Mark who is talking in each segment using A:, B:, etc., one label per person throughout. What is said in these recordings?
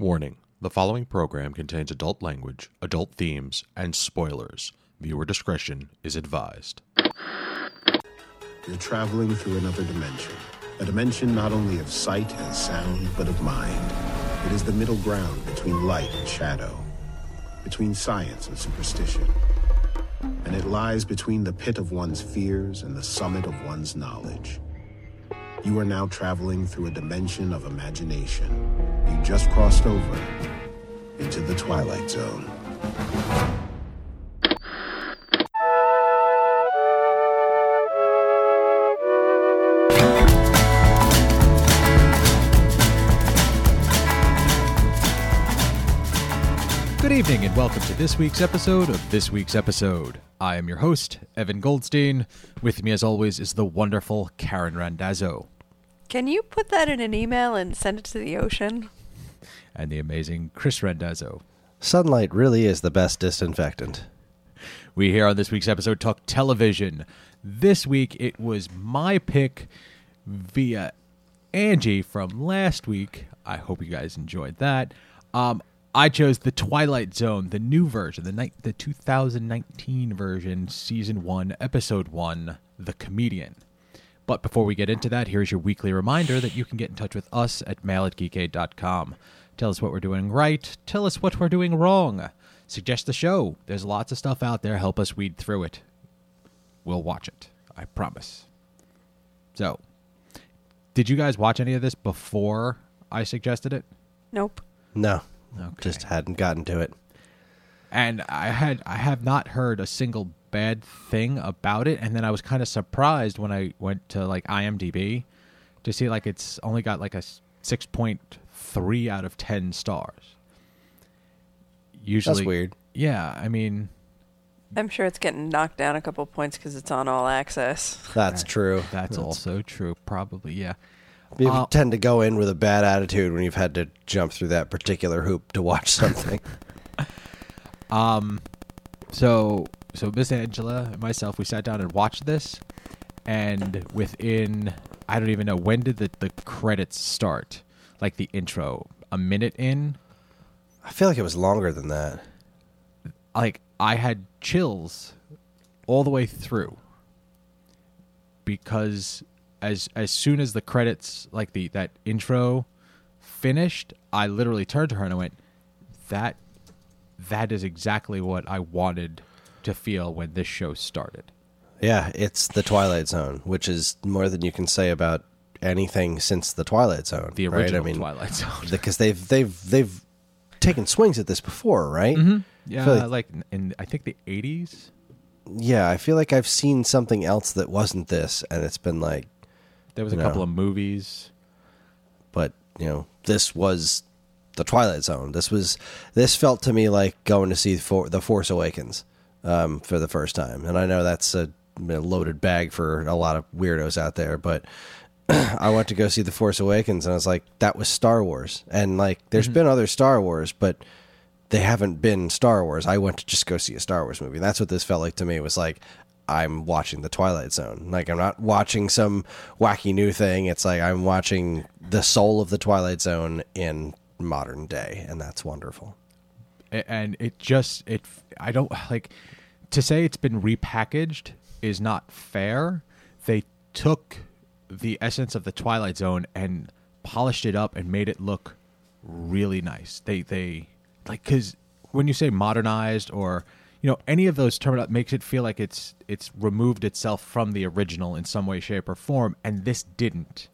A: Warning the following program contains adult language, adult themes, and spoilers. Viewer discretion is advised.
B: You're traveling through another dimension. A dimension not only of sight and sound, but of mind. It is the middle ground between light and shadow, between science and superstition. And it lies between the pit of one's fears and the summit of one's knowledge. You are now traveling through a dimension of imagination. You just crossed over into the Twilight Zone.
C: Good evening and welcome to this week's episode of This Week's Episode. I am your host, Evan Goldstein. With me, as always, is the wonderful Karen Randazzo
D: Can you put that in an email and send it to the ocean?
C: and the amazing Chris Randazzo.
E: Sunlight really is the best disinfectant.
C: We here on this week's episode talk television. This week it was my pick via Angie from last week. I hope you guys enjoyed that. Um, I chose the Twilight Zone, the new version, the night, the 2019 version, season one, episode one, The Comedian. But before we get into that, here's your weekly reminder that you can get in touch with us at mail at geekade.com. Tell us what we're doing right. Tell us what we're doing wrong. Suggest the show. There's lots of stuff out there. Help us weed through it. We'll watch it. I promise. So, did you guys watch any of this before I suggested it?
D: Nope.
E: No,
C: Okay.
E: just hadn't gotten to it.
C: And I had I have not heard a single bad thing about it. And then I was kind of surprised when I went to like IMDb to see like it's only got like a six point three out of ten stars. Usually,
E: That's weird.
C: Yeah, I mean
D: I'm sure it's getting knocked down a couple points because it's on all access.
E: That's true.
C: that's also true. Probably, yeah.
E: You
C: Uh,
E: tend to go in with a bad attitude when you've had to jump through that particular hoop to watch something.
C: Um, so so Miss Angela and myself, we sat down and watched this, and within I don't even know when did the the credits start, like the intro, a minute in,
E: I feel like it was longer than that.
C: like I had chills all the way through. Because as as soon as the credits like the that intro finished, I literally turned to her and I went, "That that is exactly what I wanted to feel when this show started."
E: Yeah, it's the Twilight Zone, which is more than you can say about anything since the Twilight Zone.
C: The
E: right?
C: original
E: I mean,
C: Twilight Zone.
E: because they've they've they've taken swings at this before, right?
C: Mm-hmm.
E: yeah, like-
C: like in I think the 80s.
E: Yeah, I feel like I've seen something else that wasn't this, and it's been like,
C: There was a
E: No.
C: couple of movies.
E: but you know, this was the Twilight Zone. This was this felt to me like going to see for the Force Awakens um, for the first time, and I know that's a loaded bag for a lot of weirdos out there, but. I went to go see The Force Awakens and I was like, that was Star Wars. And like, there's been other Star Wars, but they haven't been Star Wars. I went to just go see a Star Wars movie. That's what this felt like to me. It was like I'm watching the Twilight Zone. Like I'm not watching some wacky new thing. It's like I'm watching the soul of the Twilight Zone in modern day, and that's wonderful.
C: And it just it i don't like to say it's been repackaged is not fair. They took the essence of the twilight zone and polished it up and made it look really nice. They they like because when you say modernized or you know any of those terms makes it feel like it's it's removed itself from the original in some way shape or form and this didn't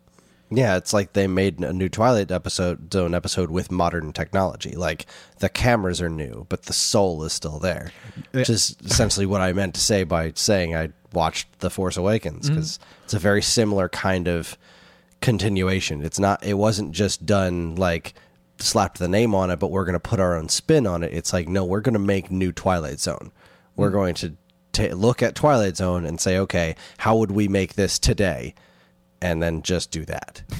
E: Yeah, it's like they made a new Twilight episode zone episode with modern technology. Like the cameras are new, but the soul is still there. Which is essentially what I meant to say by saying I watched The Force Awakens mm-hmm. because it's a very similar kind of continuation. It's not. It wasn't just done like slapped the name on it, but we're going to put our own spin on it. It's like no, we're going to make new Twilight Zone. We're mm. going to ta look at Twilight Zone and say, okay, how would we make this today? And then just do that.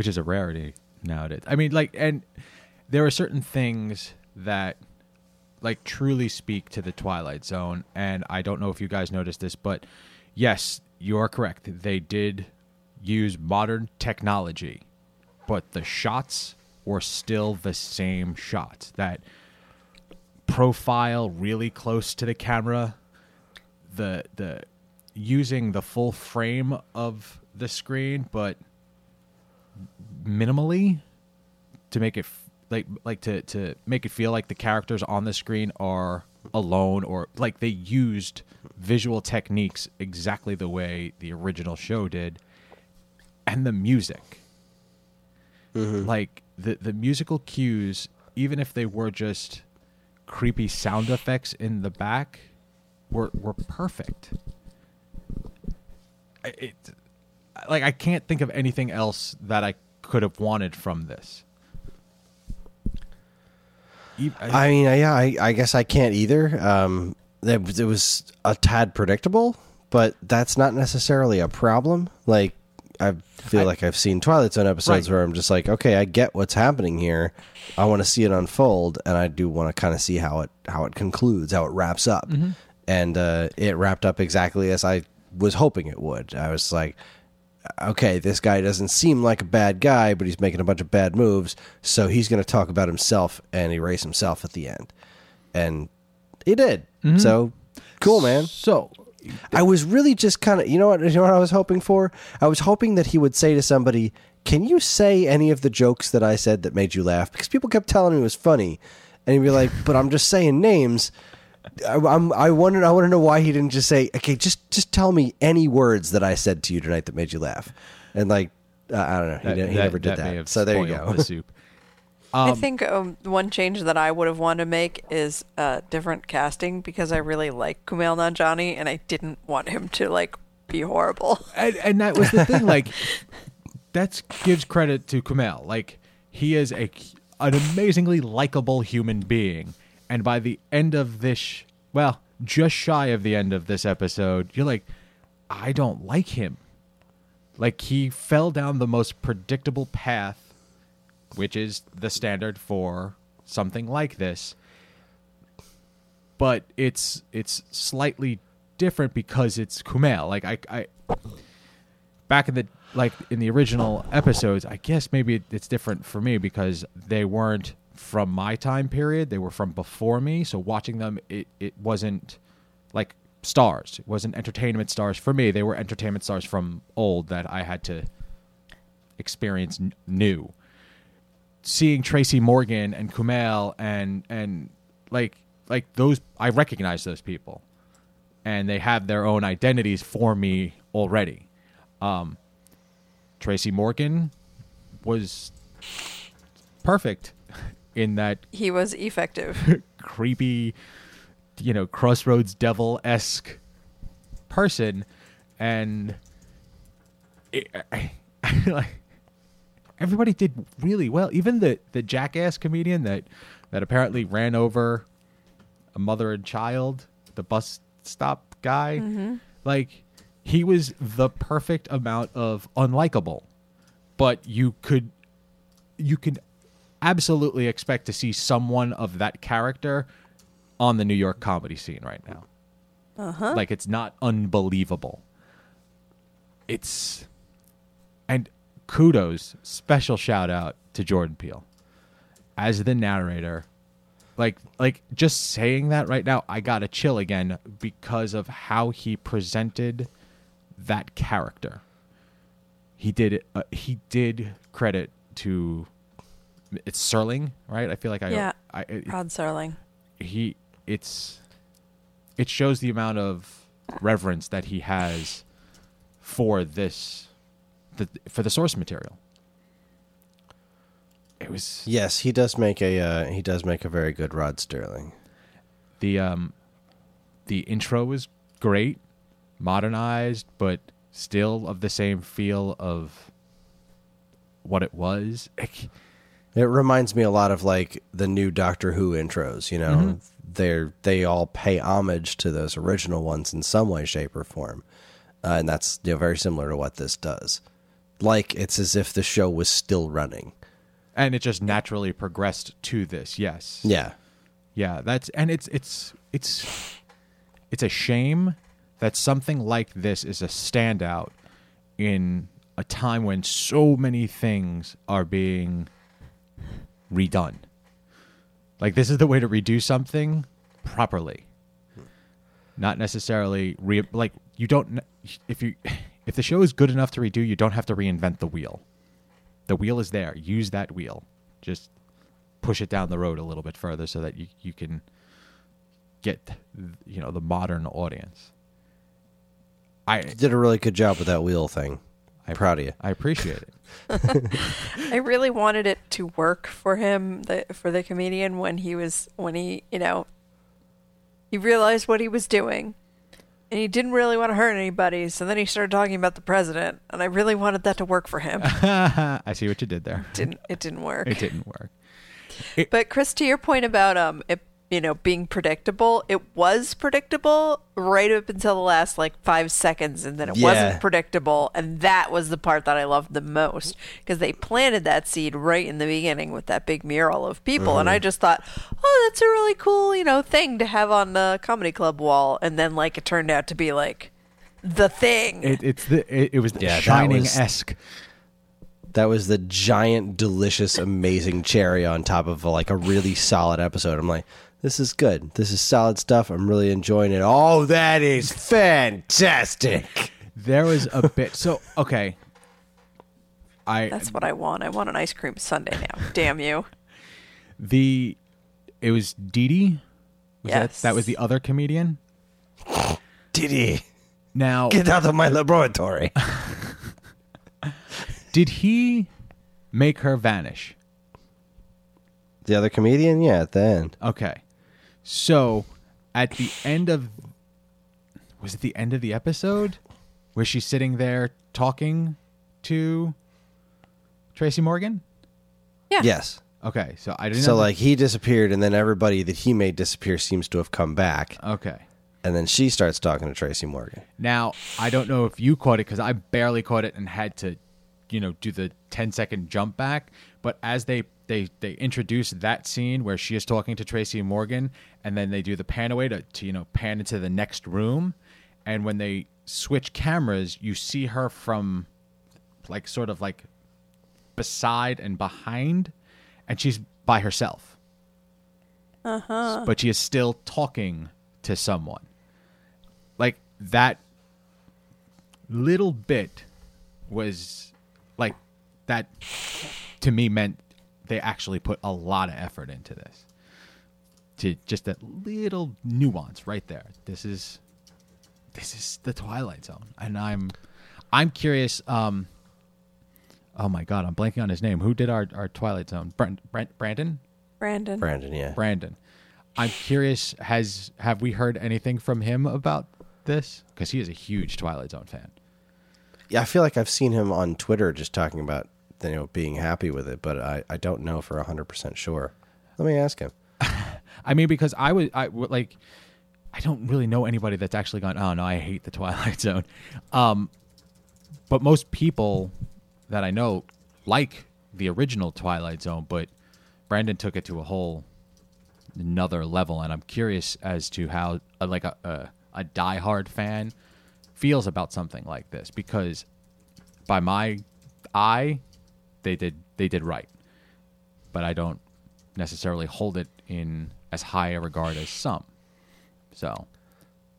C: which is a rarity nowadays. I mean, like, and there are certain things that, like, truly speak to the Twilight Zone. And I don't know if you guys noticed this, but yes, you are correct. They did use modern technology, but the shots were still the same shots. That profile really close to the camera, the the using the full frame of the screen, but minimally to make it f- like like to to make it feel like the characters on the screen are alone or like they used visual techniques exactly the way the original show did. And the music. Mm-hmm. Like the the musical cues even if they were just creepy sound effects in the back were were perfect it like I can't think of anything else that I could have wanted from this.
E: I mean, yeah, I, I guess I can't either. Um, it, was- it was a tad predictable, but that's not necessarily a problem. Like, I feel
C: I-
E: like I've seen Twilight Zone episodes
C: Right.
E: where I'm just like, okay, I get what's happening here. I want to see it unfold, and I do want to kind of see how it how it concludes, how it wraps up.
C: Mm-hmm.
E: And uh, it wrapped up exactly as I was hoping it would. I was like, okay, this guy doesn't seem like a bad guy, but he's making a bunch of bad moves, so he's going to talk about himself and erase himself at the end. And he did. Mm-hmm. So cool, man.
C: So
E: I was really just kind of, you know what, you know what I was hoping for? I was hoping that he would say to somebody, "Can you say any of the jokes that I said that made you laugh?" Because people kept telling me it was funny, and he'd be like, "But I'm just saying names." I, I'm, I wonder. I want to know why he didn't just say, "Okay, just just tell me any words that I said to you tonight that made you laugh," and like, uh, I don't know, he, didn't, he never did that.
C: may have
E: so there you go.
C: The soup.
D: I think um, one change that I would have wanted to make is uh, different casting because I really like Kumail Nanjiani and I didn't want him to like be horrible.
C: and, and that was the thing. Like, that gives credit to Kumail. Like, he is a an amazingly likable human being, and by the end of this, well, just shy of the end of this episode, you're like, I don't like him. Like, he fell down the most predictable path, which is the standard for something like this but it's it's slightly different because it's Kumail. Like I, I back in the like in the original episodes, I guess maybe it's different for me because they weren't from my time period; they were from before me. So watching them, it it wasn't like stars. It wasn't entertainment stars for me. They were entertainment stars from old that I had to experience n- new seeing Tracy Morgan and Kumail and and like like those I recognize those people and they have their own identities for me already. Um Tracy Morgan was perfect in that
D: He was effective.
C: creepy, you know, crossroads devil esque person, and it, I, like everybody did really well. Even the the jackass comedian that that apparently ran over a mother and child, the bus stop guy, mm-hmm. like he was the perfect amount of unlikable, but you could you could absolutely expect to see someone of that character on the New York comedy scene right now. Uh-huh. Like it's not unbelievable. It's and kudos, special shout out to Jordan Peele as the narrator. Like like just saying that right now, I got a chill again because of how he presented that character. He did uh, he did credit to it's Serling, right? I feel like I
D: Yeah.
C: I it-
D: Rod Serling.
C: he it's it shows the amount of reverence that he has for this the for the source material. It was
E: yes, he does make a uh, he does make a very good Rod Serling.
C: the um the intro was great, modernized, but still of the same feel of what it was.
E: It reminds me a lot of like the new Doctor Who intros. You know, they're they all pay homage to those original ones in some way, shape, or form, uh, and that's you know, very similar to what this does. Like it's as if the show was still running.
C: And it just naturally progressed to this. Yes.
E: Yeah,
C: Yeah, that's and it's it's it's it's a shame that something like this is a standout in a time when so many things are being redone. Like this is the way to redo something properly. Not necessarily re like you don't if you if the show is good enough to redo, you don't have to reinvent the wheel. The wheel is there. Use that wheel. Just push it down the road a little bit further so that you you can get you know the modern audience. I
E: You did a really good job with that wheel thing. I'm proud of you.
C: I appreciate it.
D: I really wanted it to work for him, the, for the comedian, when he was when he you know he realized what he was doing, and he didn't really want to hurt anybody. So then he started talking about the president, and I really wanted that to work for him.
C: I see what you did there.
D: It didn't it didn't work.
C: It didn't work.
D: But Chris, to your point about um, it, you know, being predictable, it was predictable right up until the last like five seconds, and then it
E: Yeah.
D: wasn't predictable, and that was the part that I loved the most because they planted that seed right in the beginning with that big mural of people, and I
E: Mm-hmm.
D: just thought, oh, that's a really cool, you know, thing to have on the comedy club wall, and then like it turned out to be like the thing.
C: It, it's the it, it was the
E: Yeah,
C: shining esque.
E: That was the giant, delicious, amazing cherry on top of like a really solid episode. I'm like, this is good. This is solid stuff. I'm really enjoying it. Oh, that is fantastic.
C: There was a bit. So okay, I
D: that's what I want. I want an ice cream sundae now. Damn you.
C: the it was Dee Dee. Was
D: Yes.
C: that, that was the other comedian.
E: Diddy,
C: Now,
E: get out of my laboratory.
C: did he make her vanish?
E: the other comedian, yeah, at the end.
C: Okay, so at the end of was it the end of the episode where she's sitting there talking to Tracy Morgan?
D: Yeah.
E: Yes.
C: Okay, so I didn't.
E: So
C: know-
E: like he disappeared, and then everybody that he made disappear seems to have come back,
C: okay.
E: and then she starts talking to Tracy Morgan.
C: Now, I don't know if you caught it because I barely caught it and had to, you know, do the 10 second jump back. But as they they they introduce that scene where she is talking to Tracy Morgan, and then they do the pan away to, to you know pan into the next room, and when they switch cameras, you see her from like sort of like beside and behind, and she's by herself. Uh huh. But she is still talking to someone like that little bit was like that to me meant they actually put a lot of effort into this to just that little nuance right there this is this is the twilight zone and i'm i'm curious um oh my god i'm blanking on his name who did our, our twilight zone Brent, Brent brandon
D: Brandon.
E: Brandon, yeah.
C: Brandon. I'm curious. Has have we heard anything from him about this? Because he is a huge Twilight Zone fan.
E: Yeah, I feel like I've seen him on Twitter just talking about you know being happy with it, but I, I don't know for hundred percent sure. Let me ask him.
C: I mean, because I was I like, I don't really know anybody that's actually gone. Oh no, I hate the Twilight Zone. Um, but most people that I know like the original Twilight Zone, but Brandon took it to a whole another level, and I'm curious as to how uh, like a, a a diehard fan feels about something like this because by my eye, they did they did right, but I don't necessarily hold it in as high a regard as some. So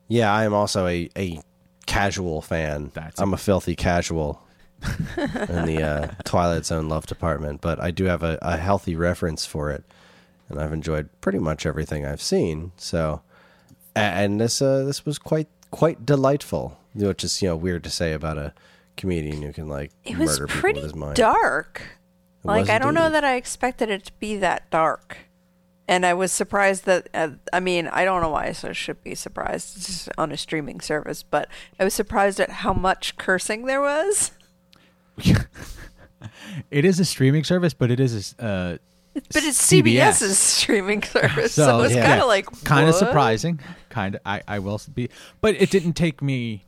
E: Yeah, I am also a, a casual fan.
C: That's
E: I'm a filthy casual in the uh, Twilight Zone love department, but I do have a, a healthy reference for it, and I've enjoyed pretty much everything I've seen. So, and this uh, this was quite quite delightful, which is you know weird to say about a comedian who can like
D: It was
E: murder people
D: pretty
E: with his mind.
D: dark.
E: It
D: like
E: was
D: I don't know that I expected it to be that dark, and I was surprised that. Uh, I mean, I don't know why I should be surprised it's just on a streaming service, but I was surprised at how much cursing there was.
C: it is a streaming service, but it is a uh,
D: But it's
C: CBS.
D: CBS's streaming service,
C: so,
D: so, it's
E: yeah.
D: kind of like
C: kind of surprising. Kind of, I I will be, but it didn't take me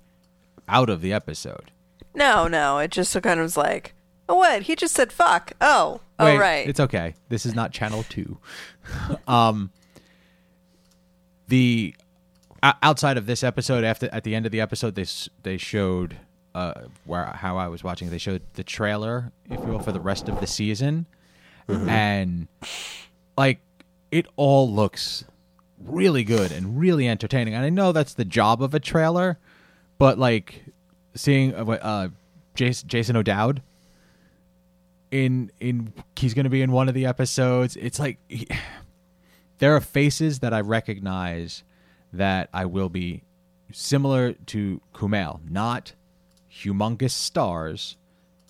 C: out of the episode.
D: No, no, it just kind of was like, oh, what? He just said fuck. Oh, oh, right.
C: It's okay. This is not Channel Two. um, the outside of this episode, after at the end of the episode, they they showed uh where how I was watching. They showed the trailer, if you will, for the rest of the season, and like it all looks really good and really entertaining. And I know that's the job of a trailer, but like seeing uh, uh, Jason, Jason O'Dowd in in he's going to be in one of the episodes. It's like he, there are faces that I recognize that I will be similar to Kumail, not humongous stars,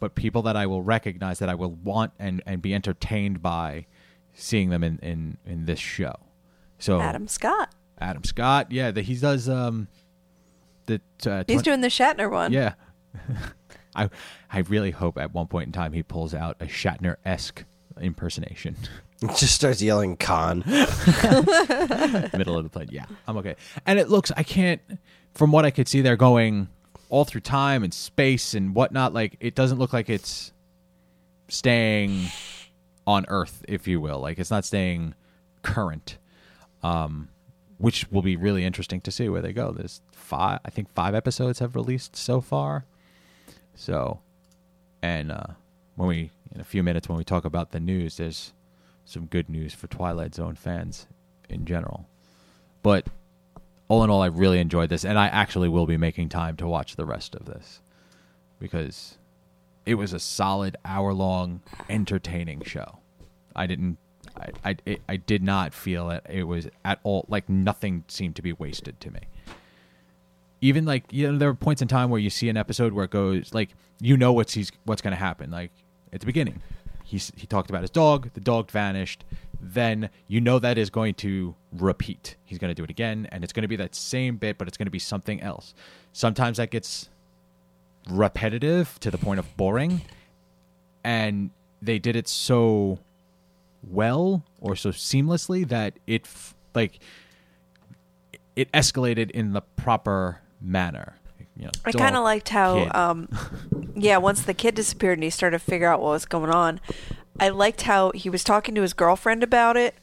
C: but people that I will recognize that I will want and, and be entertained by seeing them in, in, in this show. So
D: Adam Scott.
C: Adam Scott, yeah, that he does um the uh,
D: He's doing the Shatner one.
C: yeah. I I really hope at one point in time he pulls out a Shatner esque impersonation.
E: Just starts yelling Khan.
C: middle of the plane. Yeah, I'm okay. And it looks, I can't, from what I could see, they're going all through time and space and whatnot. Like, it doesn't look like it's staying on Earth, if you will. Like, it's not staying current, um, which will be really interesting to see where they go. There's five, I think five episodes have released so far. So, and uh, when we, in a few minutes, when we talk about the news, there's some good news for Twilight Zone fans in general. But all in all, I really enjoyed this, and I actually will be making time to watch the rest of this because it was a solid hour long, entertaining show. I didn't. I, I I did not feel it. It was at all like nothing seemed to be wasted to me. Even like you know, there are points in time where you see an episode where it goes like you know what's he's what's going to happen. Like at the beginning, he he talked about his dog. The dog vanished. Then you know that is going to repeat. He's going to do it again, and it's going to be that same bit, but it's going to be something else. Sometimes that gets repetitive to the point of boring, and they did it so well or so seamlessly that it f- like it escalated in the proper manner. You know,
D: I kind of liked how, um, yeah, once the kid disappeared and he started to figure out what was going on, I liked how he was talking to his girlfriend about it,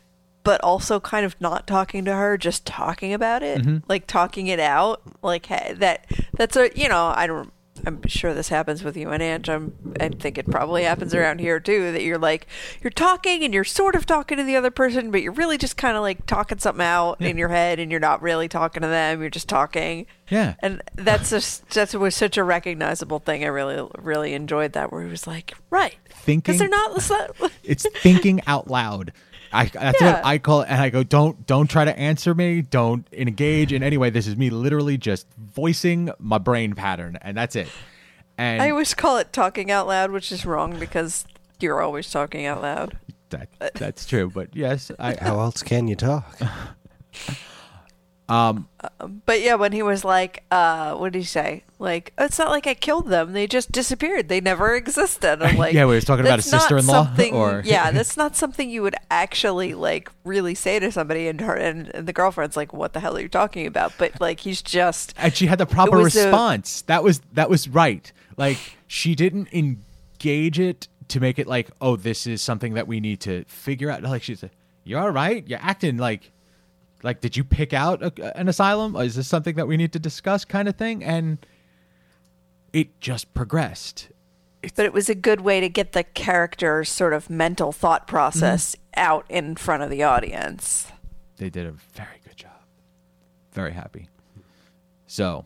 D: but also kind of not talking to her, just talking about it,
C: Mm-hmm.
D: like talking it out. Like hey, that that's a you know I don't. I'm sure this happens with you and Ange. I'm, I think it probably happens around here too. That you're like you're talking and you're sort of talking to the other person, but you're really just kind of like talking something out in your head, and you're not really talking to them. You're just talking.
C: Yeah.
D: And that's just that was such a recognizable thing. I really really enjoyed that where he was like, right,
C: Thinking-
D: because they're not. it's not-
C: it's thinking out loud. I that's
D: Yeah.
C: what I call it, and I go, don't don't try to answer me, don't engage in any way. This is me literally just voicing my brain pattern, and that's it. And
D: I always call it talking out loud, which is wrong because you're always talking out loud.
C: that, that's true, but yes, I
E: How else can you talk?
D: But yeah, when he was like, uh, what did he say? Like, it's not like I killed them; they just disappeared. They never existed. I'm like,
C: Yeah, we were talking about
D: "That's
C: his
D: not
C: sister-in-law,
D: something-
C: or-
D: yeah, that's not something you would actually like really say to somebody. And her and, and the girlfriend's like, "What the hell are you talking about?" But like, he's just
C: and she had the proper
D: was a-
C: response. that was that was right. Like she didn't engage it to make it like, oh, this is something that we need to figure out. Like she's, like, you're all right. You're acting like, like, did you pick out a, an asylum? Is this something that we need to discuss? Kind of thing. And it just progressed.
D: but it was a good way to get the character's sort of mental thought process
C: Mm-hmm.
D: out in front of the audience.
C: They did a very good job. Very happy. So,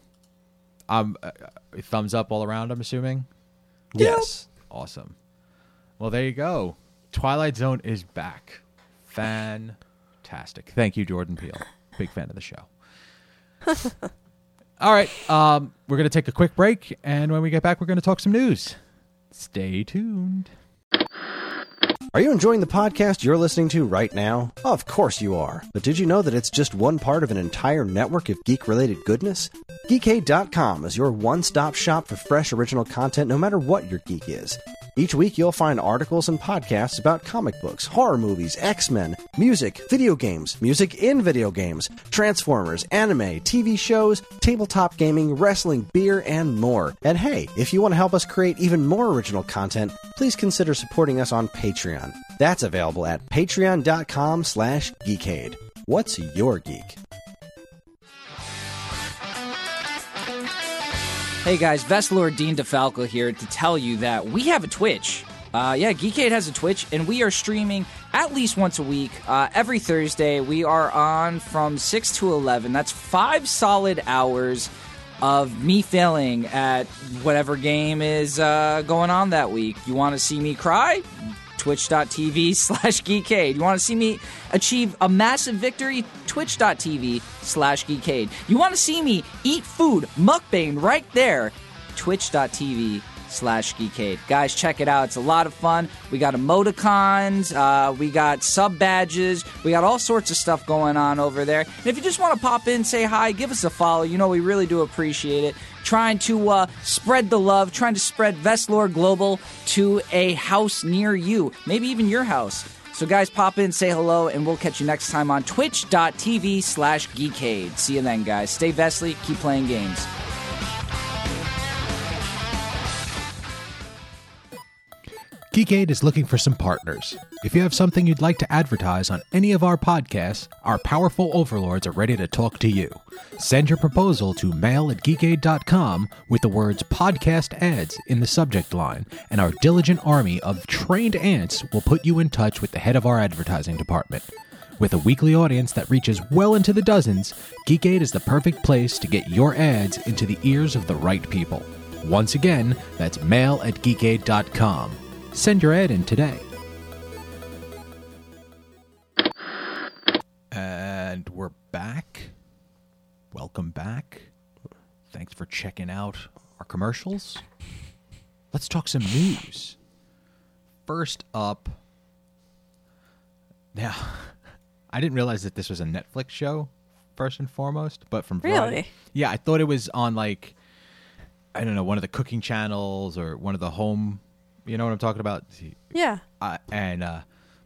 C: um, uh, uh, thumbs up all around. I'm assuming.
E: Yes.
C: Awesome. Well, there you go. Twilight Zone is back. Fantastic. Thank you, Jordan Peele. Big fan of the show. All right. Um, we're going to take a quick break. And when we get back, we're going to talk some news. Stay tuned.
E: Are you enjoying the podcast you're listening to right now? Of course you are. But did you know that it's just one part of an entire network of geek related goodness? Geekade.com is your one stop shop for fresh original content no matter what your geek is. Each week you'll find articles and podcasts about comic books, horror movies, X Men, music, video games, music in video games, Transformers, anime, TV shows, tabletop gaming, wrestling, beer, and more. And hey, if you want to help us create even more original content, please consider supporting us on Patreon. That's available at patreon.com slash geekade. What's your geek?
F: Hey guys, Vestlord Dean DeFalco here to tell you that we have a Twitch. Uh, yeah, Geekade has a Twitch, and we are streaming at least once a week. Uh, every Thursday, we are on from 6 to 11. That's five solid hours of me failing at whatever game is uh, going on that week. You want to see me cry? Twitch.tv slash Geekade. You want to see me achieve a massive victory? Twitch.tv slash Geekade. You want to see me eat food, mukbang right there? Twitch.tv slash geekade guys check it out it's a lot of fun we got emoticons uh, we got sub badges we got all sorts of stuff going on over there and if you just want to pop in say hi give us a follow you know we really do appreciate it trying to uh, spread the love trying to spread vestlore global to a house near you maybe even your house. So guys pop in say hello and we'll catch you next time on twitch.tv slash geekade. See you then guys. Stay vestly keep playing games
C: Geekade is looking for some partners. If you have something you'd like to advertise on any of our podcasts, our powerful overlords are ready to talk to you. Send your proposal to mail at geekade.com with the words podcast ads in the subject line, and our diligent army of trained ants will put you in touch with the head of our advertising department. With a weekly audience that reaches well into the dozens, Geekade is the perfect place to get your ads into the ears of the right people. Once again, that's mail at geekade.com. Send your ad in today. And we're back. Welcome back. Thanks for checking out our commercials. Let's talk some news. First up, now, I didn't realize that this was a Netflix show, first and foremost, but from Variety-
D: Really?
C: yeah, I thought it was on like, I don't know, one of the cooking channels or one of the home. You know what I'm talking about?
D: Yeah.
C: uh, and uh,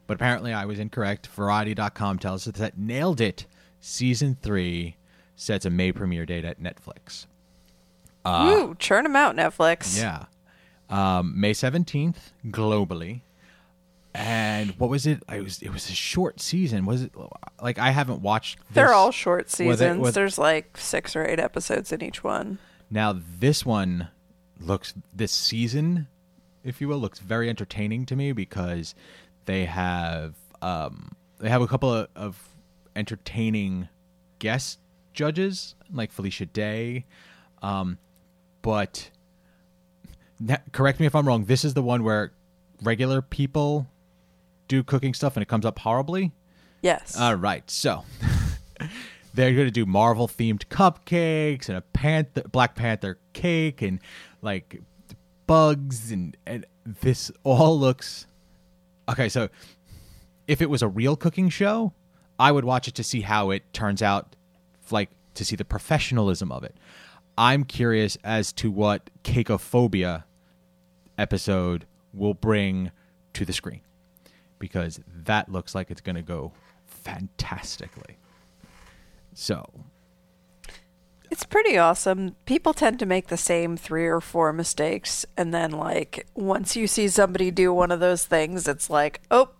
C: but apparently I was incorrect. Variety.com tells us that nailed it. Season three sets a May premiere date at Netflix.
D: Woo, churn them out, Netflix.
C: Yeah, um, May seventeenth globally. And what was it? It was it was a short season. Was it like I haven't watched?
D: They're all short
C: were they-
D: seasons.
C: were-
D: There's like six or eight episodes in each one.
C: Now this one looks this season, if you will, looks very entertaining to me because they have um, they have a couple of, of entertaining guest judges like Felicia Day, um, but na- correct me if I'm wrong. This is the one where regular people do cooking stuff and it comes up horribly.
D: Yes.
C: All right, so they're going to do Marvel themed cupcakes and a Panther, Black Panther cake and like bugs and and this all looks okay. So if it was a real cooking show, I would watch it to see how it turns out, like to see the professionalism of it. I'm curious as to what cakeophobia episode will bring to the screen because that looks like it's going to go fantastically. So,
D: It's pretty awesome. People tend to make the same three or four mistakes, and then like once you see somebody do one of those things, it's like, oh,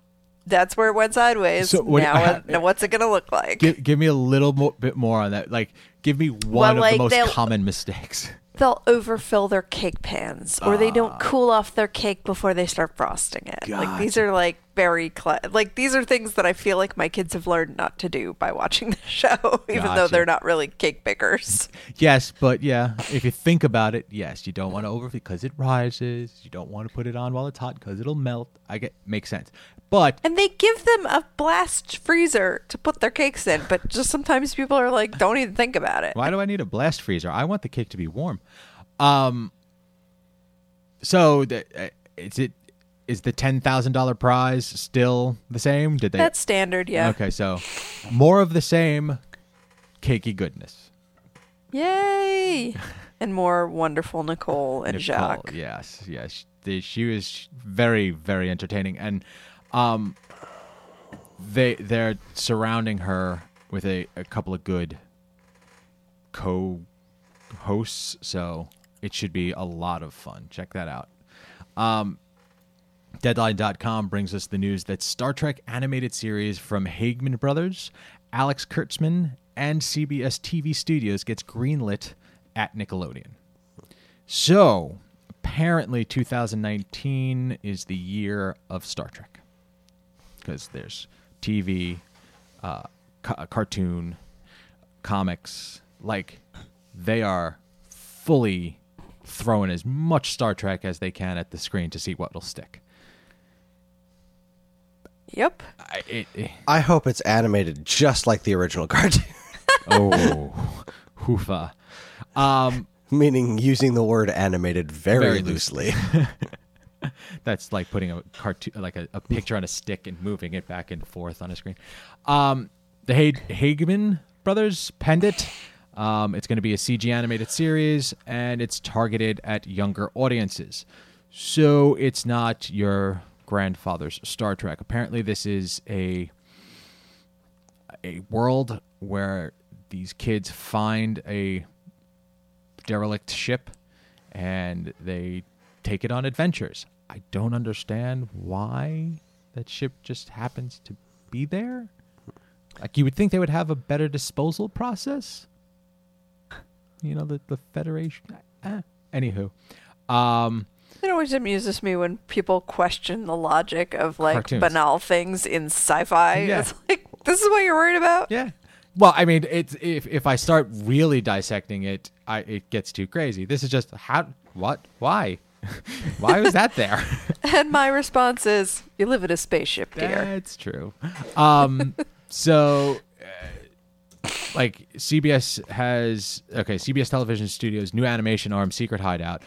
D: that's where it went sideways.
C: So what-
D: now, now what's it gonna look like?
C: give, give me a little mo- bit more on that. Like, give me one
D: Well,
C: of
D: like,
C: the most common mistakes.
D: They'll overfill their cake pans, or they
C: Ah.
D: don't cool off their cake before they start frosting it. Like these are like very like these are things that I feel like my kids have learned not to do by watching the show, even though they're not really cake bakers.
C: Yes, but yeah, if you think about it, yes, you don't want to over because it rises. You don't want to put it on while it's hot because it'll melt. I get makes sense, but
D: And they give them a blast freezer to put their cakes in, but just sometimes people are like, don't even think about it.
C: Why do I need a blast freezer? I want the cake to be warm. Um. So the, uh, is it is the ten thousand dollar prize still the same? Did they?
D: That's standard, yeah.
C: Okay, so more of the same, cakey goodness.
D: Yay! and more wonderful Nicole and
C: Nicole,
D: Jacques.
C: Yes, yes. The, she was very, very entertaining, and um, they they're surrounding her with a, a couple of good co-hosts, so it should be a lot of fun. Check that out. Um, Deadline.com brings us the news that Star Trek animated series from Hageman Brothers, Alex Kurtzman, and CBS TV Studios gets greenlit at Nickelodeon. So, apparently 2019 is the year of Star Trek because there's TV, uh, ca- cartoon, comics. Like they are fully throwing as much Star Trek as they can at the screen to see what will stick.
D: Yep.
C: I, it, it-
E: I hope it's animated just like the original cartoon,
C: oh, hoofa. Um,
E: meaning using the word animated very,
C: Very
E: loosely.
C: That's like putting a cartoon, like a, a picture on a stick and moving it back and forth on a screen. Um, the Hay- Hageman Brothers Pendant. Um, it's going to be a CG animated series, and it's targeted at younger audiences. So it's not your grandfather's Star Trek. Apparently, this is a a world where these kids find a derelict ship and they take it on adventures. I don't understand why that ship just happens to be there. Like you would think they would have a better disposal process. You know, the the Federation. Eh. Anywho, um,
D: It always amuses me when people question the logic of like
C: Cartoons.
D: banal things in sci-fi.
C: Yeah.
D: It's like this is what you're worried about.
C: yeah. Well, I mean, it's if if I start really dissecting it, I it gets too crazy. This is just how, what, why, why was that there?
D: And my response is, "You live in a spaceship, dear."
C: That's true. Um, so, uh, like CBS has okay, CBS Television Studios new animation arm, Secret Hideout,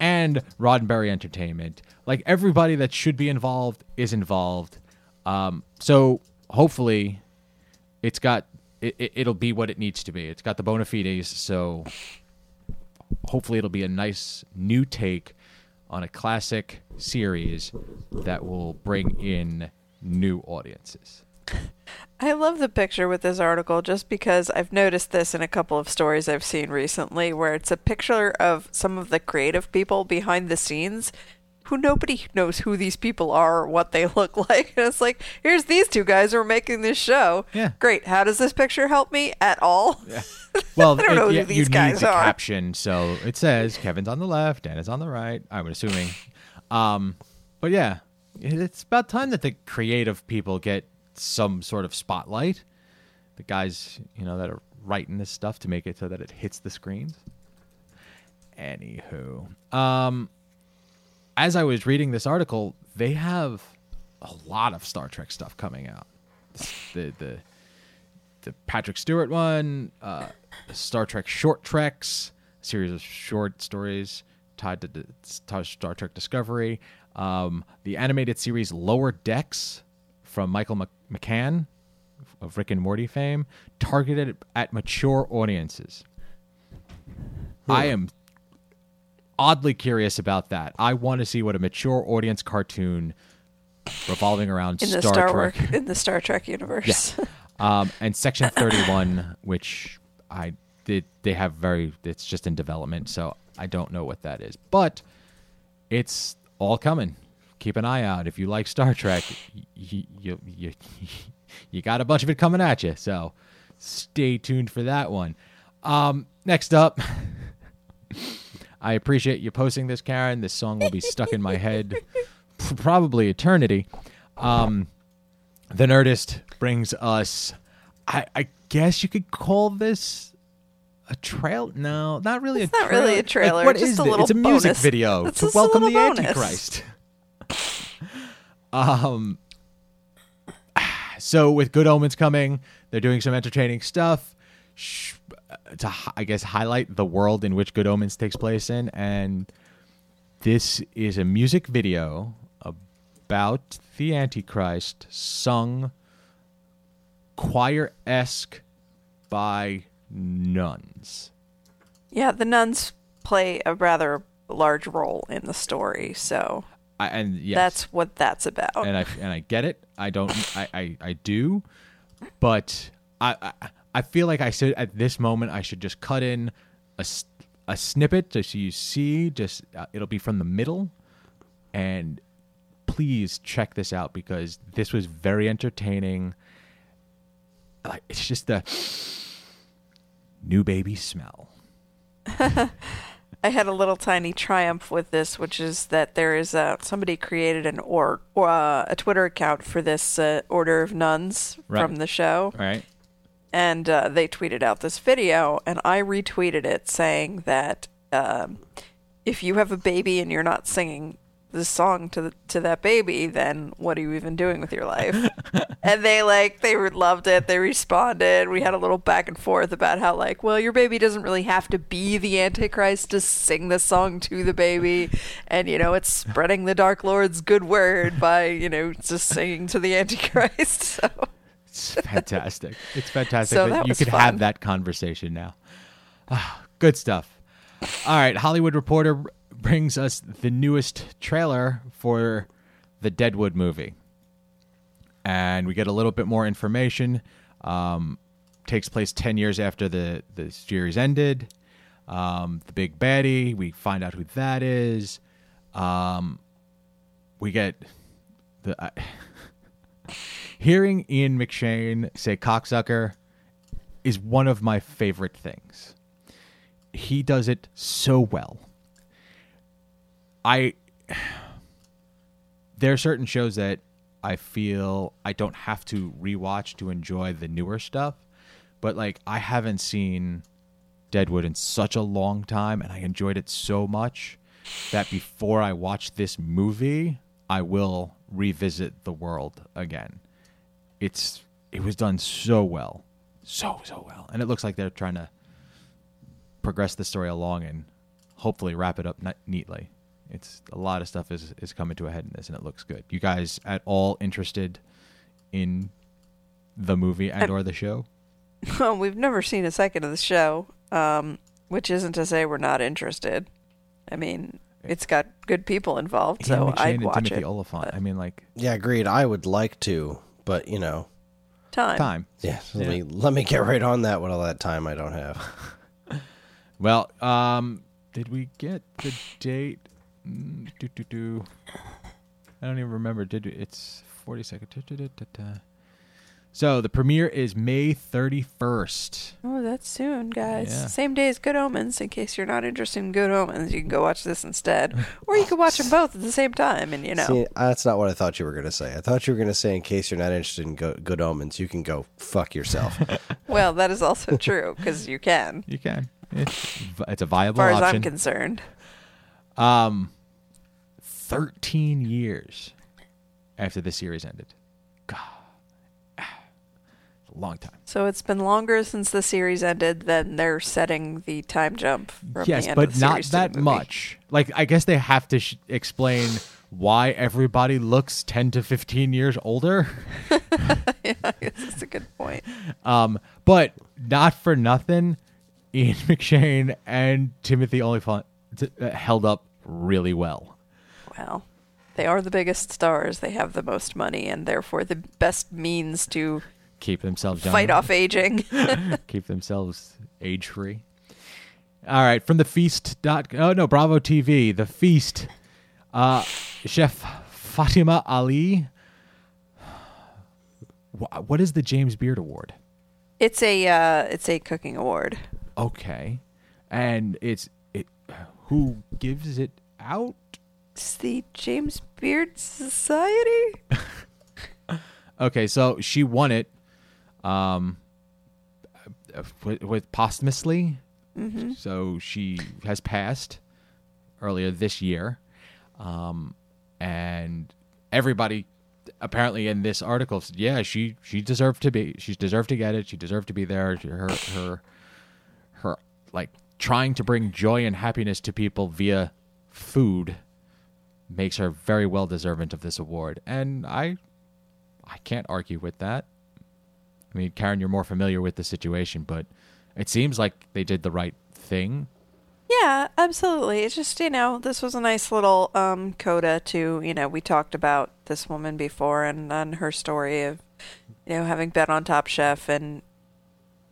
C: and Roddenberry Entertainment. Like everybody that should be involved is involved. Um, so hopefully, it's got it, it'll be what it needs to be. It's got the bona fides, so hopefully it'll be a nice new take on a classic series that will bring in new audiences.
D: I love the picture with this article just because I've noticed this in a couple of stories I've seen recently where it's a picture of some of the creative people behind the scenes who nobody knows who these people are or what they look like. And it's like, here's these two guys who are making this show.
C: Yeah.
D: Great. How does this picture help me at all? Yeah.
C: Well,
D: I don't know who
C: yeah,
D: these
C: you
D: guys
C: need the
D: are.
C: caption, so it says Kevin's on the left, Dan is on the right. I'm assuming, um, but yeah, it's about time that the creative people get some sort of spotlight. The guys, you know, that are writing this stuff to make it so that it hits the screens. Anywho, um, as I was reading this article, they have a lot of Star Trek stuff coming out. The the the Patrick Stewart one, uh, Star Trek Short Treks, series of short stories tied to Star Trek Discovery, um, the animated series Lower Decks from Michael Mc- McCann of Rick and Morty fame, targeted at mature audiences. I am oddly curious about that. I want to see what a mature audience cartoon revolving around
D: In the
C: Star,
D: Star
C: Trek
D: in the Star Trek universe.
C: um, and Section Thirty One, which I did, they have very. It's just in development, so I don't know what that is, but it's all coming. Keep an eye out if you like Star Trek. You you you, you got a bunch of it coming at you, so stay tuned for that one. Um, next up. I appreciate you posting this, Karen. This song will be stuck in my head for probably eternity. Um, the Nerdist brings us, I, I guess you could call this a trail. No, not really.
D: It's
C: a
D: not really a
C: Like,
D: trailer,
C: what
D: just
C: is
D: a
C: it?
D: little
C: It's a music
D: bonus.
C: video
D: It's
C: to welcome the
D: bonus.
C: Antichrist. Um. So with Good Omens coming, they're doing some entertaining stuff to, I guess, highlight the world in which Good Omens takes place in, and this is a music video about the Antichrist, sung choir esque by nuns.
D: yeah, the nuns play a rather large role in the story, so
C: I, and yes,
D: that's what that's about.
C: and I and I get it. I don't. I I, I do, but I, I I feel like I should at this moment I should just cut in a a snippet just so you see. Just uh, it'll be from the middle, and please check this out because this was very entertaining. Like it's just the new baby smell.
D: I had a little tiny triumph with this, which is that there is a somebody created an or, or uh, a Twitter account for this uh, Order of Nuns
C: Right.
D: from the show,
C: Right.
D: and uh, they tweeted out this video, and I retweeted it saying that um, if you have a baby and you're not singing this song to the, to that baby, then what are you even doing with your life? and they like they loved it. They responded. We had a little back and forth about how like, well, your baby doesn't really have to be the Antichrist to sing this song to the baby, and you know it's spreading the Dark Lord's good word by you know just singing to the Antichrist. So.
C: It's fantastic. It's fantastic
D: So
C: that,
D: that
C: you could
D: fun.
C: have that conversation now. Ah, good stuff. All right, Hollywood Reporter brings us the newest trailer for the Deadwood movie, and we get a little bit more information. Um, takes place ten years after the the series ended. Um, the big baddie, we find out who that is. Um, we get the. I hearing Ian McShane say cocksucker is one of my favorite things. He does it so well. I there are certain shows that I feel I don't have to rewatch to enjoy the newer stuff, but like I haven't seen Deadwood in such a long time and I enjoyed it so much that before I watch this movie, I will revisit the world again. It's it was done so well. So so well. And it looks like they're trying to progress the story along and hopefully wrap it up neatly. It's a lot of stuff is is coming to a head in this and it looks good. You guys at all interested in the movie and or the show?
D: Well, we've never seen a second of the show, um, which isn't to say we're not interested. I mean, it's got good people involved,
C: Ian
D: so
C: McShane
D: I'd
C: and
D: watch
C: Timothy
D: it.
C: Oliphant.
D: but
C: I mean like
E: Yeah, agreed. I would like to, but you know,
D: time.
C: time.
E: yeah. Let
C: Yeah.
E: me let me get right on that with all that time I don't have.
C: Well, um, did we get the date? Mm, do, do, do. I don't even remember. Did it's forty seconds? So the premiere is May thirty first.
D: Oh, that's soon, guys.
C: Yeah.
D: Same day as Good Omens. In case you're not interested in Good Omens, you can go watch this instead, or you can watch them both at the same time. And you know,
E: See, that's not what I thought you were going to say. I thought you were going to say, in case you're not interested in go- good omens, you can go fuck yourself.
D: well, that is also true because you can,
C: You can. It's, v- it's a
D: as
C: viable
D: far as I'm concerned.
C: um, thirteen years after the series ended. God, it's a long time.
D: So it's been longer since the series ended than they're setting the time jump. From
C: yes,
D: the end
C: but
D: of the
C: not that much. Like I guess they have to sh- explain why everybody looks 10 to 15 years older.
D: yeah, I guess that's a good point.
C: Um, but not for nothing, Ian McShane and Timothy Oliphant t- uh, held up really well.
D: Well, they are the biggest stars. They have the most money, and therefore the best means to
C: Keep themselves young.
D: fight off aging.
C: keep themselves age free. All right, from the feast dot oh no Bravo TV the feast, uh, Chef Fatima Ali. What is the James Beard Award?
D: it's a uh, it's a cooking award.
C: Okay, and it's it. Who gives it out?
D: It's the James Beard Society.
C: Okay, so she won it, um, with, with posthumously. So she has passed earlier this year, um, and everybody apparently in this article said, yeah, she she deserved to be. She deserved to get it. She deserved to be there. Her her her like trying to bring joy and happiness to people via food makes her very well deserving of this award, and I I can't argue with that. I mean, Karen, you're more familiar with the situation, but it seems like they did the right thing.
D: Yeah, absolutely. It's just, you know, this was a nice little um, coda to, you know, we talked about this woman before and, and her story of, you know, having been on Top Chef and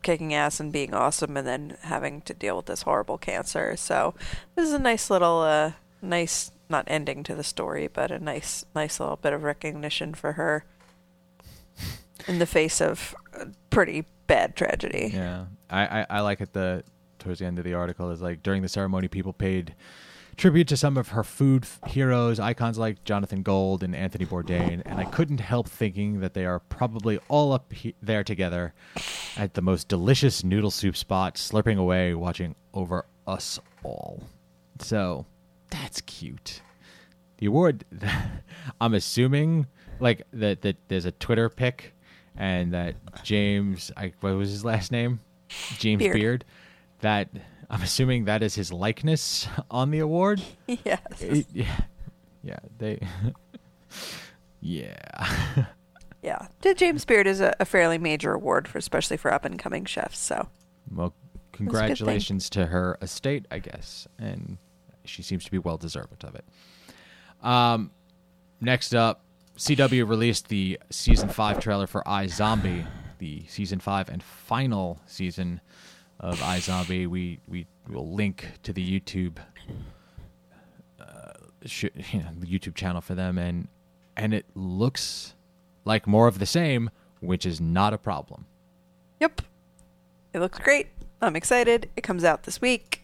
D: kicking ass and being awesome and then having to deal with this horrible cancer. So this is a nice little, uh, nice, not ending to the story, but a nice, nice little bit of recognition for her in the face of a pretty bad tragedy.
C: Yeah, I I, I like it. The towards the end of the article is like during the ceremony, people paid tribute to some of her food f- heroes, icons like Jonathan Gold and Anthony Bourdain, and I couldn't help thinking that they are probably all up he- there together at the most delicious noodle soup spot, slurping away, watching over us all. So that's cute. The award, I'm assuming, like that that there's a Twitter pic, and that James, I, what was his last name? James
D: Beard.
C: Beard. That I'm assuming that is his likeness on the award.
D: yes.
C: It- yeah, yeah, they, yeah.
D: Yeah. The James Beard is a, a fairly major award for especially for up and coming chefs, so
C: Well, congratulations to her estate, I guess, and she seems to be well deserved of it. Um, next up, CW released the season five trailer for iZombie, the season five and final season of iZombie. We we will link to the YouTube, uh, sh- you know, the YouTube channel for them, and and it looks like more of the same, which is not a problem.
D: Yep. It looks great. I'm excited. It comes out this week.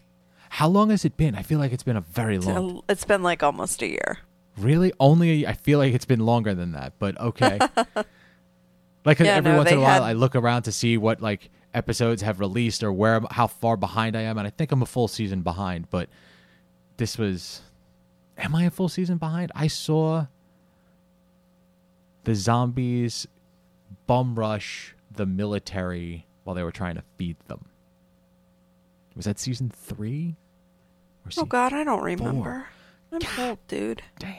C: How long has it been? I feel like it's been a very long.
D: it's been like almost a year.
C: Really? Only I feel like it's been longer than that, but okay. like
D: Yeah,
C: every
D: no,
C: once in a while,
D: had-
C: I look around to see what like episodes have released or where how far behind I am, and I think I'm a full season behind. But this was, am I a full season behind? I saw the zombies bum rush the military while they were trying to feed them. Was that season three? Or
D: Oh God, I don't remember. I'm
C: God.
D: old, dude.
C: Damn.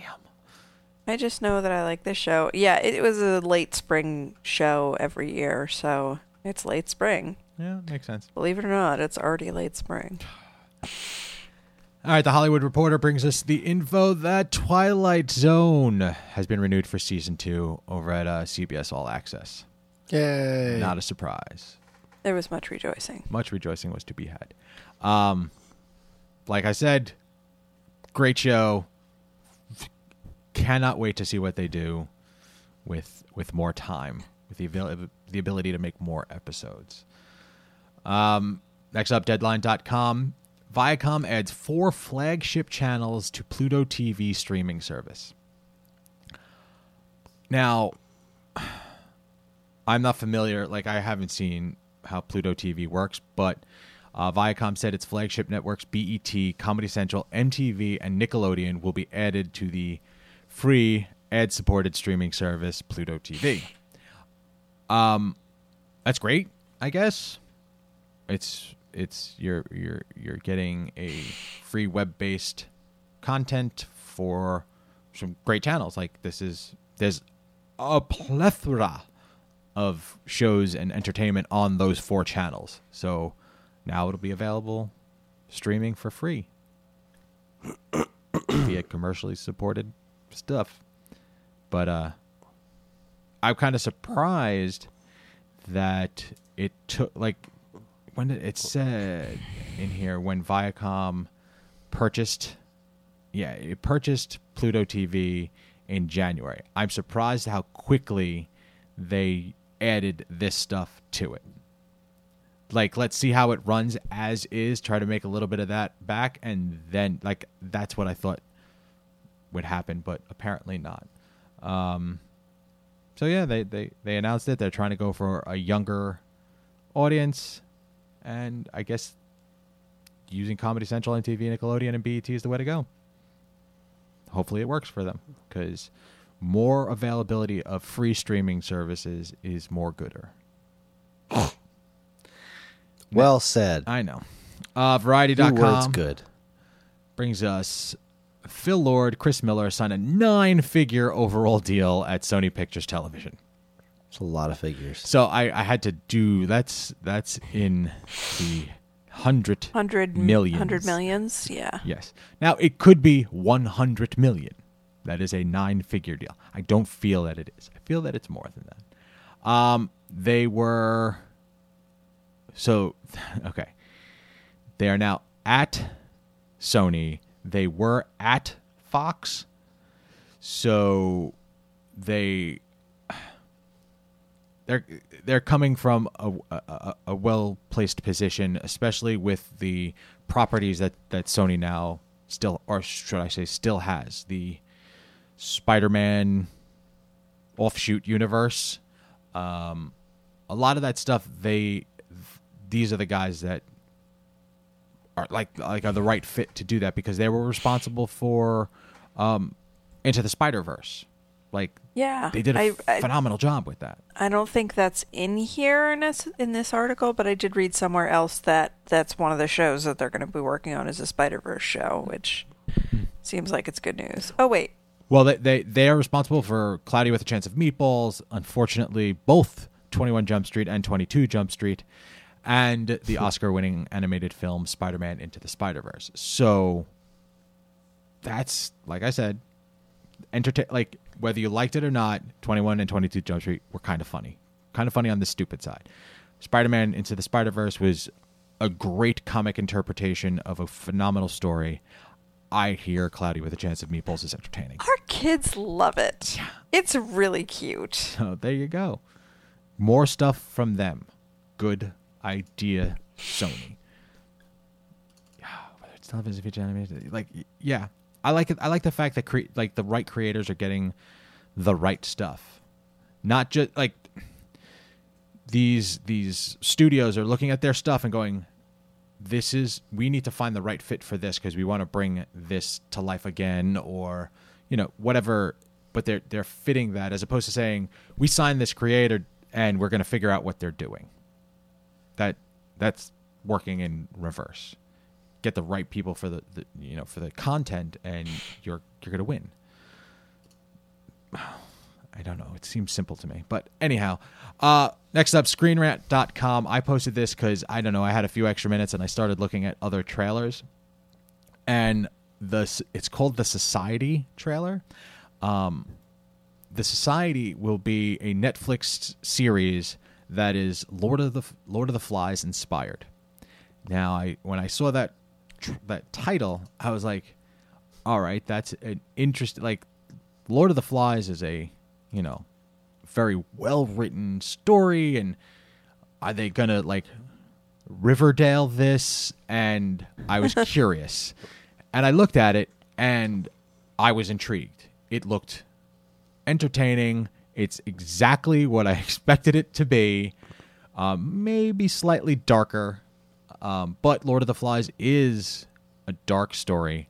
D: I just know that I like this show. Yeah, it was a late spring show every year, so it's late spring.
C: Yeah, makes sense.
D: Believe it or not, it's already late spring.
C: All right, the Hollywood Reporter brings us the info that Twilight Zone has been renewed for season two over at uh, CBS All Access.
E: Yay.
C: Not a surprise.
D: There was much rejoicing.
C: Much rejoicing was to be had. Um, like I said, great show. Cannot wait to see what they do with with more time, with the abil- the ability to make more episodes. Um, next up, Deadline.com. Viacom adds four flagship channels to Pluto TV streaming service. Now, I'm not familiar, like, I haven't seen how Pluto TV works, but uh, Viacom said its flagship networks, BET, Comedy Central, MTV, and Nickelodeon, will be added to the free ad supported streaming service, Pluto TV. Um, that's great, I guess. It's it's you're you're you're getting a free web based content for some great channels. Like this is there's a plethora of shows and entertainment on those four channels. So now it'll be available streaming for free via commercially supported stuff. But uh I'm kind of surprised that it took like when did it said in here when Viacom purchased yeah, it purchased Pluto TV in January. I'm surprised how quickly they added this stuff to it. Like, let's see how it runs as is, try to make a little bit of that back, and then, like, that's what I thought would happen, but apparently not. Um, so, yeah, they, they, they announced it. They're trying to go for a younger audience, and I guess using Comedy Central, MTV, Nickelodeon, and BET is the way to go hopefully it works for them because more availability of free streaming services is more gooder.
E: Well said.
C: I know. Uh,
E: Few
C: Variety.com
E: words good.
C: brings us Phil Lord, Chris Miller signed a nine figure overall deal at Sony Pictures Television.
E: It's a lot of figures.
C: So I, I had to do that's that's in the hundred
D: Hundred
C: Millions.
D: Hundred millions. Yeah.
C: Yes. Now it could be 100 million. That is a nine-figure deal. I don't feel that it is. I feel that it's more than that. Um, they were so okay. They are now at Sony. They were at Fox. So they they're they're coming from a, a, a well placed position, especially with the properties that that Sony now still, or should I say, still has the Spider-Man offshoot universe. Um, a lot of that stuff, they these are the guys that are like like are the right fit to do that because they were responsible for um, Into the Spider Verse. Like
D: Yeah,
C: they did a
D: I, I,
C: phenomenal job with that.
D: I don't think that's in here in this in this article, but I did read somewhere else that that's one of the shows that they're going to be working on is a Spider Verse show, which seems like it's good news. Oh wait,
C: Well, they, they they are responsible for Cloudy with a Chance of Meatballs. Unfortunately, both Twenty One Jump Street and Twenty Two Jump Street, and the Oscar-winning animated film Spider-Man Into the Spider-Verse. So that's like I said, entertain. Like whether you liked it or not, Twenty One and Twenty Two Jump Street were kind of funny, kind of funny on the stupid side. Spider-Man Into the Spider-Verse was a great comic interpretation of a phenomenal story. I hear Cloudy with a Chance of Meatballs is entertaining.
D: our kids love it. It's really cute.
C: So there you go. More stuff from them. Good idea, Sony. Yeah, Whether it's television, feature animation, like yeah, I like it. I like the fact that cre- like the right creators are getting the right stuff, not just like these these studios are looking at their stuff and going, this is we need to find the right fit for this because we want to bring this to life again or you know whatever but they're they're fitting that as opposed to saying we signed this creator and we're going to figure out what they're doing that that's working in reverse get the right people for the, the you know for the content and you're you're to win I don't know. It seems simple to me. But anyhow, uh, next up, screenrant.com. I posted this because, I don't know, I had a few extra minutes and I started looking at other trailers. And the it's called the Society trailer. Um, the Society will be a Netflix series that is Lord of the Lord of the Flies inspired. Now, I when I saw that that title, I was like, all right, that's an interesting. Like, Lord of the Flies is a you know very well written story, and are they gonna like Riverdale this? And I was curious, and I looked at it, and I was intrigued. It looked entertaining. It's exactly what I expected it to be. Um, maybe slightly darker, um, but Lord of the Flies is a dark story.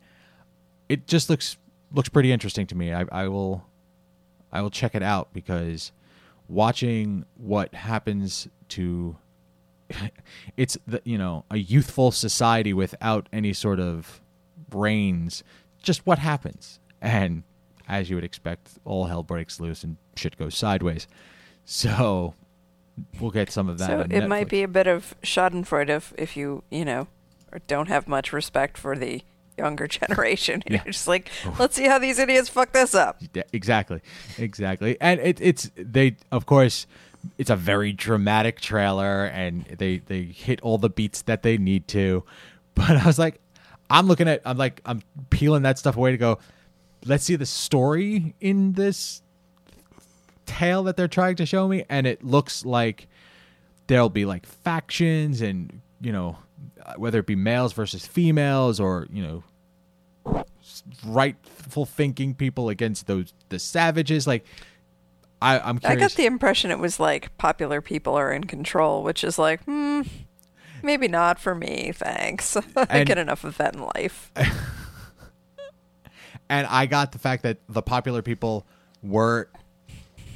C: It just looks looks pretty interesting to me. I, I will I will check it out because watching what happens to it's the you know a youthful society without any sort of brains just what happens and as you would expect all hell breaks loose and shit goes sideways so we'll get some of that
D: So it might be a bit of Schadenfreude if, if you, you know, or don't have much respect for the younger generation.
C: Yeah.
D: You're just like, oh. let's see how these idiots fuck this up.
C: Yeah, exactly, exactly. And it, it's they, of course, it's a very dramatic trailer, and they they hit all the beats that they need to. But I was like, I'm looking at, I'm like, I'm peeling that stuff away to go. Let's see the story in this tale that they're trying to show me, and it looks like there'll be like factions and you know whether it be males versus females or you know rightful thinking people against those the savages like I, I'm
D: I got the impression it was like popular people are in control, which is like, hmm, maybe not for me, thanks. I get enough of that in life.
C: and I got the fact that the popular people were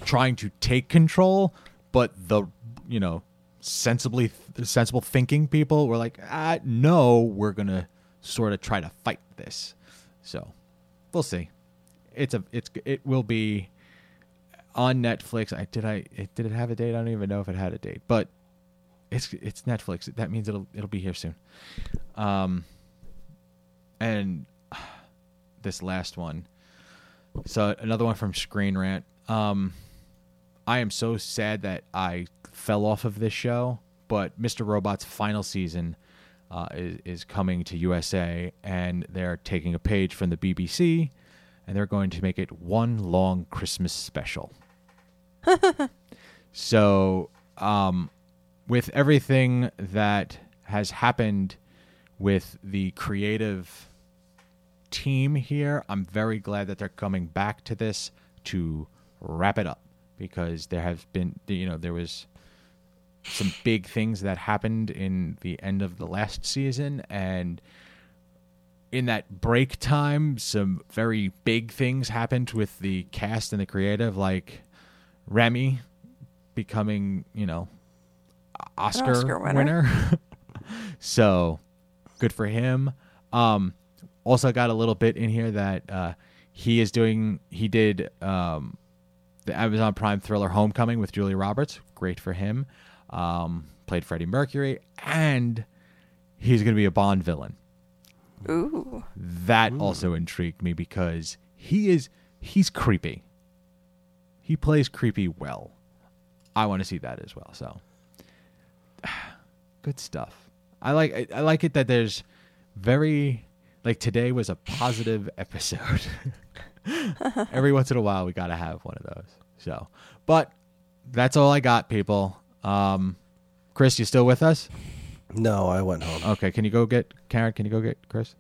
C: trying to take control, but the you know sensibly sensible thinking people were like, ah, no, we're gonna sort of try to fight this. So we'll see. It's a it's it will be on Netflix. I did I it, did it have a date? I don't even know if it had a date, but it's it's Netflix. That means it'll it'll be here soon. Um, and this last one. So another one from Screen Rant. Um, I am so sad that I fell off of this show, but Mr. Robot's final season uh, is, is coming to USA, and they're taking a page from the BBC, and they're going to make it one long Christmas special. So, um, with everything that has happened with the creative team here, I'm very glad that they're coming back to this to wrap it up because there have been, you know, there was some big things that happened in the end of the last season and in that break time some very big things happened with the cast and the creative like Rami becoming, you know, Oscar,
D: Oscar winner.
C: winner. so good for him. Um, also got a little bit in here that uh, he is doing. He did um, the Amazon Prime thriller Homecoming with Julia Roberts. Great for him. Um, played Freddie Mercury, and he's going to be a Bond villain.
D: Ooh.
C: That also intrigued me because he is he's creepy. He plays creepy well. I want to see that as well. So good stuff. I like I, I like it that there's very like today was a positive episode. Every once in a while we got to have one of those. So, but that's all I got people. Um Chris, you still with us?
E: No, I went home.
C: Okay, can you go get Karen? Can you go get Chris?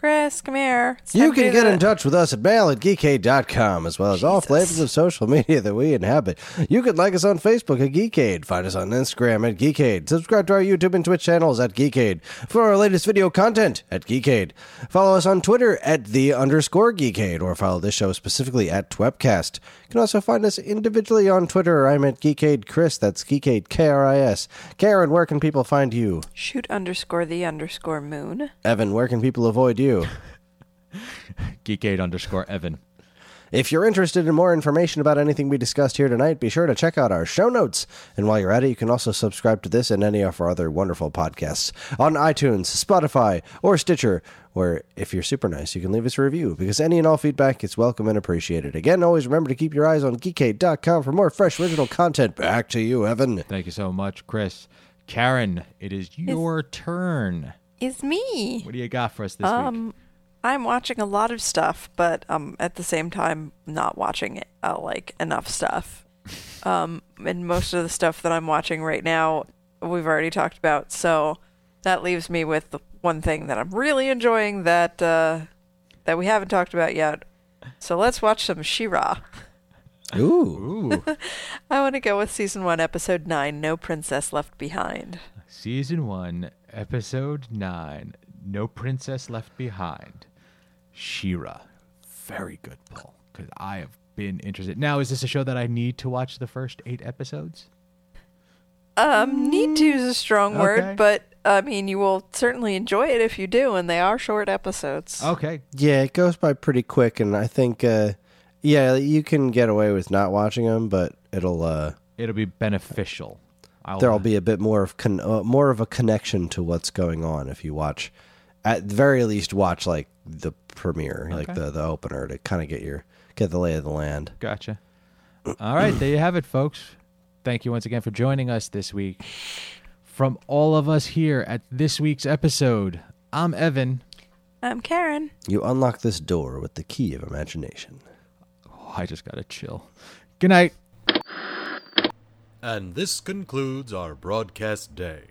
D: Chris, come here. It's
E: You can get in touch with us at mail at geekade.com, as well as all flavors of social media that we inhabit. You can like us on Facebook at Geekade, find us on Instagram at Geekade, subscribe to our YouTube and Twitch channels at Geekade, for our latest video content at Geekade. Follow us on Twitter at the underscore Geekade, or follow this show specifically at Twepcast. You can also find us individually on Twitter. I'm at Geekade Chris, that's Geekade K-R-I-S. Karen, where can people find you?
D: Shoot underscore the underscore moon.
E: Evan, where can people avoid you?
C: Geekade underscore Evan.
E: If you're interested in more information about anything we discussed here tonight, be sure to check out our show notes. And while you're at it, you can also subscribe to this and any of our other wonderful podcasts on iTunes, Spotify, or Stitcher, where if you're super nice, you can leave us a review because any and all feedback is welcome and appreciated. Again, always remember to keep your eyes on geekade.com for more fresh original content. Back to you, Evan.
C: Thank you so much, Chris. Karen, it is your turn.
D: Is me.
C: What do you got for us this week?
D: Um, I'm watching a lot of stuff, but um, at the same time, not watching uh, like enough stuff. Um, and most of the stuff that I'm watching right now, we've already talked about. So that leaves me with the one thing that I'm really enjoying that uh, that we haven't talked about yet. So let's watch some She-Ra.
E: Ooh.
C: Ooh,
D: I want to go with season one, episode nine, "No Princess Left Behind."
C: season one, episode nine. No princess left behind. She-Ra, very good, Paul. Because I have been interested. Now, is this a show that I need to watch the first eight episodes?
D: Um, need to is a strong
C: Okay.
D: word, but I mean, you will certainly enjoy it if you do, and they are short episodes.
C: Okay,
E: Yeah, it goes by pretty quick, and I think, uh, yeah, you can get away with not watching them, but it'll, uh,
C: it'll be beneficial. I'll,
E: there'll be a bit more of con- uh, more of a connection to what's going on if you watch at the very least watch like the premiere like the the opener to kind of get your get the lay of the land
C: Gotcha. All right, there you have it, folks. Thank you once again for joining us this week. From all of us here at this week's episode, I'm Evan.
D: I'm Karen.
E: you unlock this door with the key of imagination
C: Oh, I just got to chill. Good night.
A: And this concludes our broadcast day.